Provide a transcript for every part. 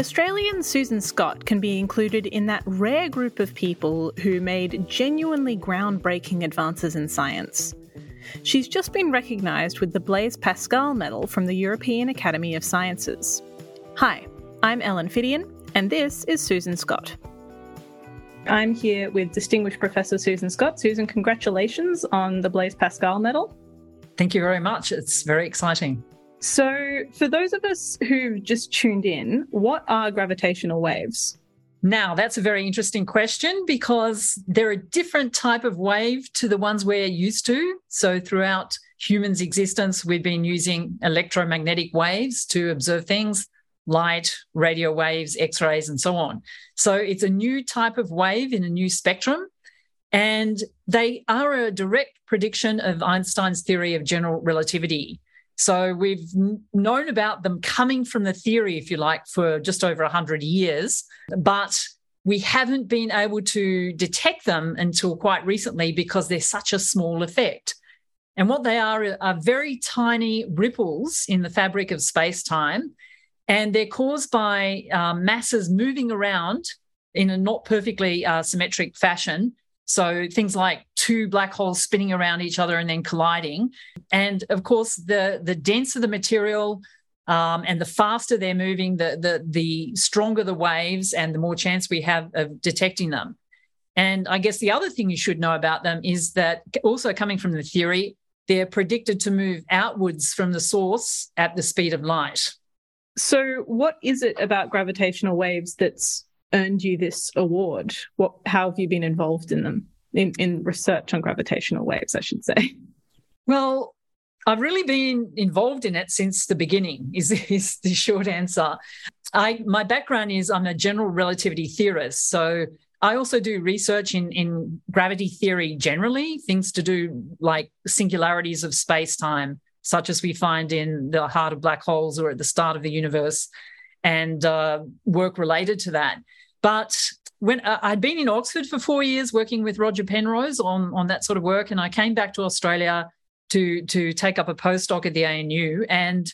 Australian Susan Scott can be included in that rare group of people who made genuinely groundbreaking advances in science. She's just been recognised with the Blaise Pascal Medal from the European Academy of Sciences. Hi, I'm Ellen Phiddian, and this is Susan Scott. I'm here with distinguished Professor Susan Scott. Susan, congratulations on the Blaise Pascal Medal. Thank you very much. It's very exciting. So, for those of us who've just tuned in, what are gravitational waves? Now, that's a very interesting question because they're a different type of wave to the ones we're used to. So, throughout humans' existence, we've been using electromagnetic waves to observe things light, radio waves, X rays, and so on. So, it's a new type of wave in a new spectrum. And they are a direct prediction of Einstein's theory of general relativity. So we've known about them coming from the theory, if you like, for just over 100 years, but we haven't been able to detect them until quite recently because they're such a small effect. And what they are are very tiny ripples in the fabric of space time. And they're caused by um, masses moving around in a not perfectly uh, symmetric fashion so things like two black holes spinning around each other and then colliding. And of course, the, the denser the material um, and the faster they're moving, the, the, the stronger the waves and the more chance we have of detecting them. And I guess the other thing you should know about them is that also coming from the theory, they're predicted to move outwards from the source at the speed of light. So, what is it about gravitational waves that's earned you this award? What, how have you been involved in them, in, in research on gravitational waves, I should say? Well, I've really been involved in it since the beginning, is, is the short answer. I, my background is I'm a general relativity theorist. So I also do research in, in gravity theory generally, things to do like singularities of space time, such as we find in the heart of black holes or at the start of the universe, and uh, work related to that. But when uh, I'd been in Oxford for four years working with Roger Penrose on, on that sort of work, and I came back to Australia to, to take up a postdoc at the ANU. And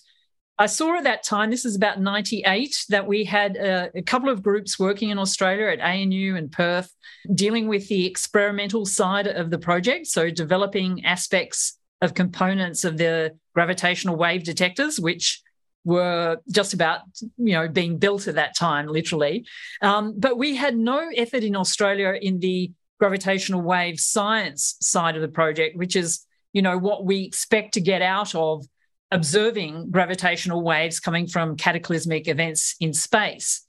I saw at that time, this is about 98, that we had a, a, couple of groups working in Australia at ANU and Perth dealing with the experimental side of the project. So, developing aspects of components of the gravitational wave detectors, which were just about you know being built at that time literally. Um, but we had no effort in australia in the gravitational wave science side of the project which is you know what we expect to get out of observing gravitational waves coming from cataclysmic events in space.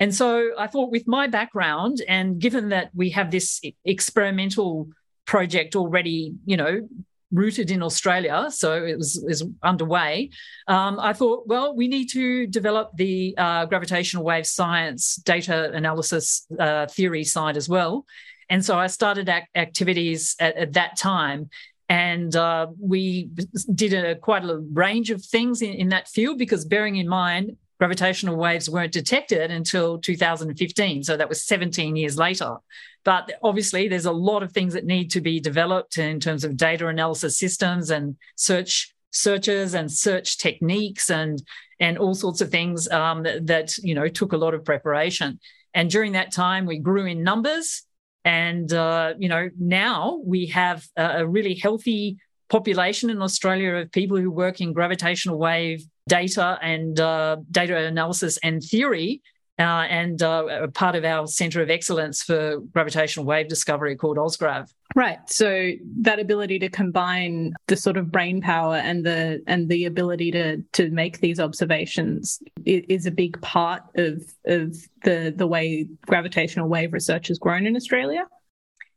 And so i thought with my background and given that we have this experimental project already you know rooted in Australia, so it was, was underway. Um, I thought, well, we need to develop the uh, gravitational wave science data analysis uh, theory side as well. And so I started ac- activities at, at, that time. And uh, we did a, quite a range of things in, in that field because, bearing in mind, gravitational waves weren't detected until 2015. So that was 17 years later. But obviously, there's a lot of things that need to be developed in terms of data analysis systems and search searches and search techniques and and all sorts of things um, that, that, you know took a lot of preparation. And during that time, we grew in numbers. And uh, you know now we have a, a really healthy population in Australia of people who work in gravitational wave data and uh, data analysis and theory. Uh, and uh, part of our centre of excellence for gravitational wave discovery called OzGrav. Right. So that ability to combine the sort of brain power and the and the ability to to make these observations is a big part of of the the way gravitational wave research has grown in Australia.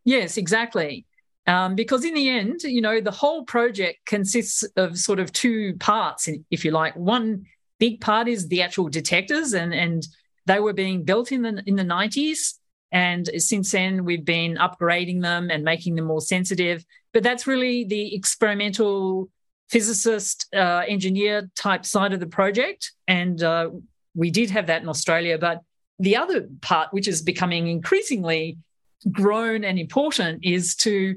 Yes, exactly. Um, because in the end, you know, the whole project consists of sort of two parts, if you like. One big part is the actual detectors, and and they were being built in the in the 90s. And since then, we've been upgrading them and making them more sensitive. But that's really the experimental physicist, uh, engineer type side of the project. And uh, we did have that in Australia. But the other part, which is becoming increasingly grown and important, is to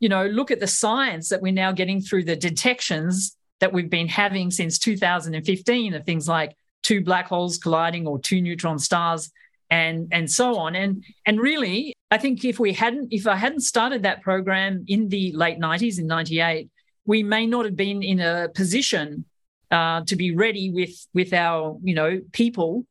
you know, look at the science that we're now getting through the detections that we've been having since 2015 of things like two black holes colliding or two neutron stars and and so on. And and really i think if we hadn't if i hadn't started that program in the late 90s in 98 we may not have been in a position uh, to be ready with with our you know people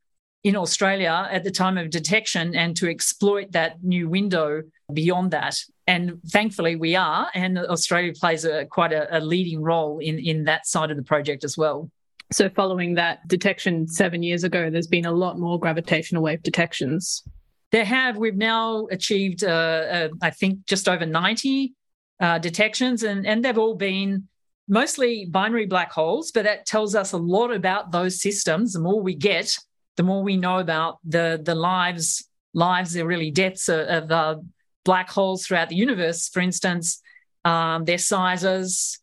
in australia at the time of detection and to exploit that new window beyond that and thankfully we are and australia plays a quite a, a leading role in in that side of the project as well so, following that detection seven years ago, there's been a lot more gravitational wave detections. There have. We've now achieved, uh, uh, I think, just over 90 uh, detections, and, and they've all been mostly binary black holes, but that tells us a lot about those systems. The more we get, the more we know about the, the lives, lives, are really deaths of, of uh, black holes throughout the universe. For instance, um, their sizes,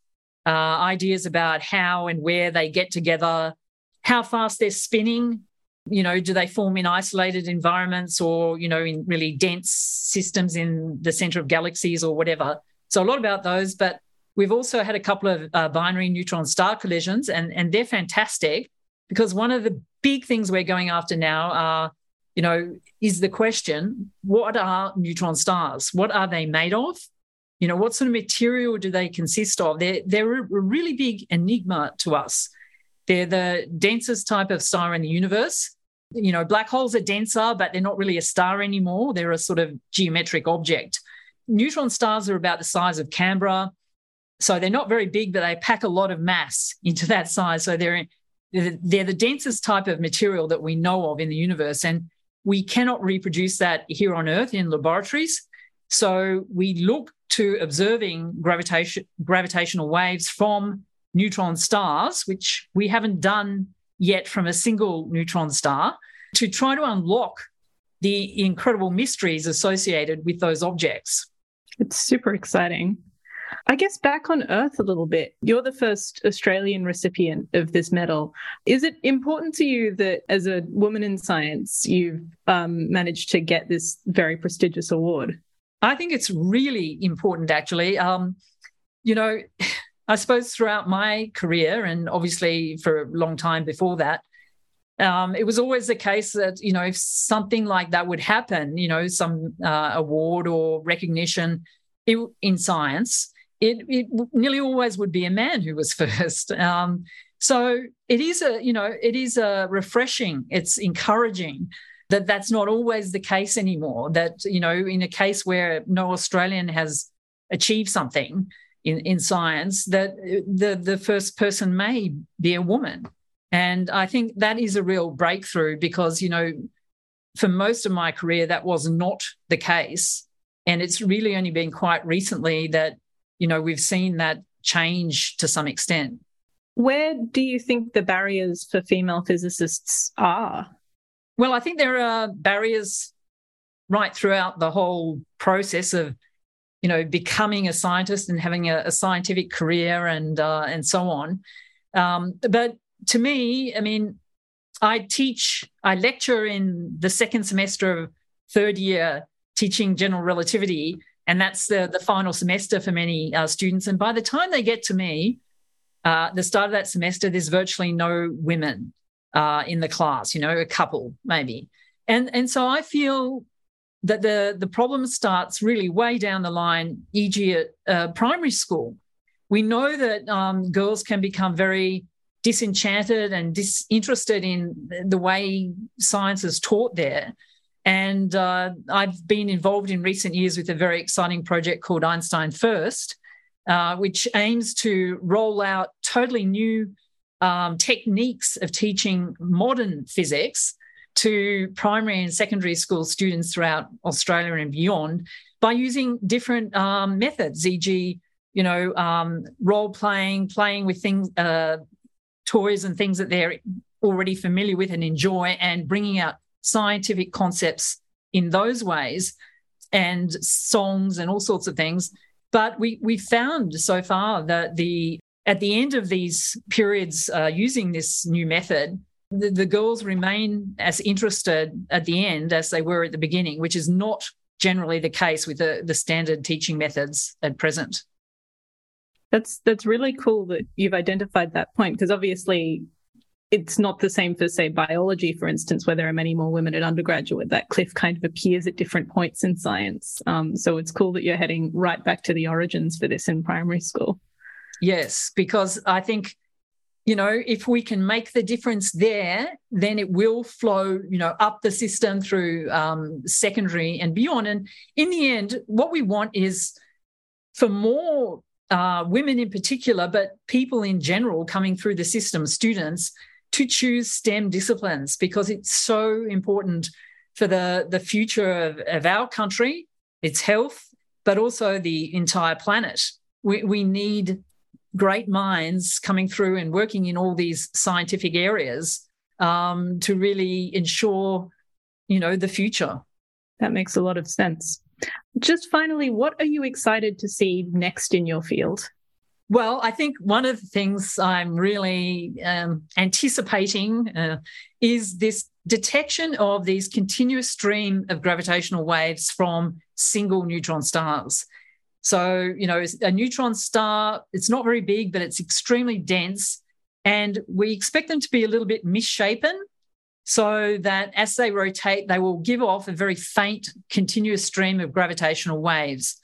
uh, ideas about how and where they get together, how fast they're spinning. You know, do they form in isolated environments or, you know, in really dense systems in the center of galaxies or whatever? So, a lot about those. But we've also had a couple of uh, binary neutron star collisions, and, and they're fantastic because one of the big things we're going after now are, you know, is the question what are neutron stars? What are they made of? You know, what sort of material do they consist of? They're, they're a really big enigma to us. They're the densest type of star in the universe. You know, black holes are denser, but they're not really a star anymore. They're a sort of geometric object. Neutron stars are about the size of Canberra. So they're not very big, but they pack a lot of mass into that size. So they're, they're the densest type of material that we know of in the universe. And we cannot reproduce that here on Earth in laboratories. So we look to observing gravitation, gravitational waves from neutron stars, which we haven't done yet from a single neutron star, to try to unlock the incredible mysteries associated with those objects. It's super exciting. I guess back on Earth a little bit, you're the first Australian recipient of this medal. Is it important to you that as a woman in science, you've um, managed to get this very prestigious award? I think it's really important, actually. Um, you know, I suppose throughout my career, and obviously for a long time before that, um, it was always the case that you know if something like that would happen, you know, some uh, award or recognition it, in science, it, it, nearly always would be a man who was first. Um, so it is a you know it is a refreshing. It's encouraging that that's not always the case anymore. That, you know, in a case where no Australian has achieved something in, in science, that the, the first person may be a woman. And I think that is a real breakthrough because, you know, for most of my career, that was not the case. And it's really only been quite recently that, you know, we've seen that change to some extent. Where do you think the barriers for female physicists are? Well, I think there are barriers right throughout the whole process of, you know, becoming a scientist and having a, a scientific career and uh, and so on. Um, but to me, I mean, I teach, I lecture in the second semester of third year teaching general relativity, and that's the the final semester for many uh, students. And by the time they get to me, uh, the start of that semester, there's virtually no women uh, in the class, you know, a couple maybe. And, and so I feel that the, the problem starts really way down the line, e.g., at uh, primary school. We know that um, girls can become very disenchanted and disinterested in the way science is taught there. And uh, I've been involved in recent years with a very exciting project called Einstein First, uh, which aims to roll out totally new um, techniques of teaching modern physics to primary and secondary school students throughout Australia and beyond by using different um, methods, e.g., you know, um, role playing, playing with things, uh, toys and things that they're already familiar with and enjoy, and bringing out scientific concepts in those ways, and songs and all sorts of things. But we we found so far that the at the end of these periods uh, using this new method, the, the, girls remain as interested at the end as they were at the beginning, which is not generally the case with the, the standard teaching methods at present. That's that's really cool that you've identified that point because obviously it's not the same for, say, biology, for instance, where there are many more women at undergraduate. That cliff kind of appears at different points in science. Um, so it's cool that you're heading right back to the origins for this in primary school. Yes, because I think, you know, if we can make the difference there, then it will flow, you know, up the system through um, secondary and beyond. And in the end, what we want is for more uh, women in particular, but people in general coming through the system, students, to choose STEM disciplines because it's so important for the, the future of, of our country, its health, but also the entire planet. We, we need great minds coming through and working in all these scientific areas um, to really ensure, you know, the future. That makes a lot of sense. Just finally, what are you excited to see next in your field? Well, I think one of the things I'm really um, anticipating uh, is this detection of these continuous stream of gravitational waves from single neutron stars. So, you know, a neutron star, it's not very big, but it's extremely dense. And we expect them to be a little bit misshapen so that as they rotate, they will give off a very faint, continuous stream of gravitational waves.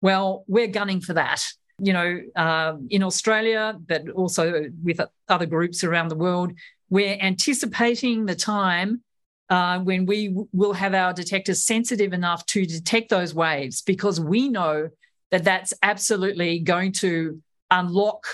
Well, we're gunning for that you know, uh, in Australia, but also with other groups around the world, we're anticipating the time uh, when we w- will have our detectors sensitive enough to detect those waves because we know that that's absolutely going to unlock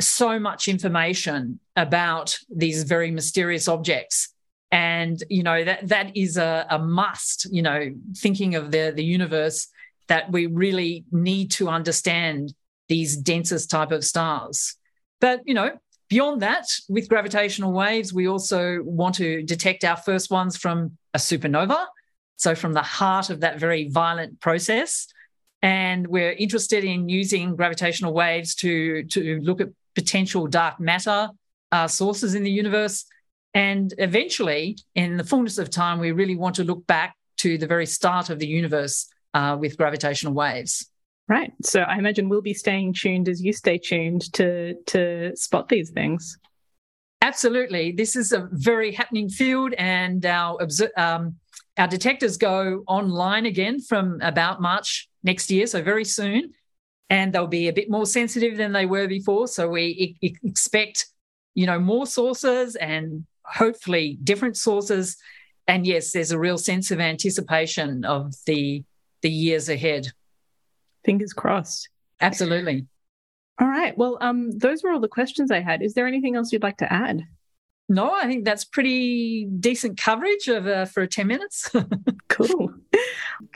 so much information about these very mysterious objects. And you know that that is a, a must you know thinking of the the universe that we really need to understand these densest type of stars. But, you know, beyond that, with gravitational waves, we also want to detect our first ones from a supernova. So, from the heart of that very violent process. And we're interested in using gravitational waves to, to look at potential dark matter uh, sources in the universe. And eventually, in the fullness of time, we really want to look back to the very start of the universe uh, with gravitational waves. Right. So I imagine we'll be staying tuned as you stay tuned to to spot these things. Absolutely. This is a very happening field, and our um, our detectors go online again from about March next year, so very soon, and they'll be a bit more sensitive than they were before. So we e- expect, you know, more sources and hopefully different sources. And yes, there's a real sense of anticipation of the the years ahead. Fingers crossed. Absolutely. All right. Well, um, those were all the questions I had. Is there anything else you'd like to add? No, I think that's pretty decent coverage of uh, for 10 minutes. cool.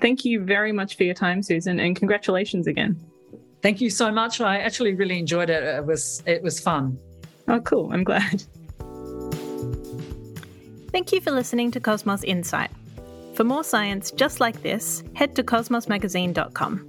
Thank you very much for your time, Susan, and congratulations again. Thank you so much. I actually really enjoyed it. It was it was fun. Oh, cool. I'm glad. Thank you for listening to Cosmos Insight. For more science just like this, head to cosmosmagazine.com.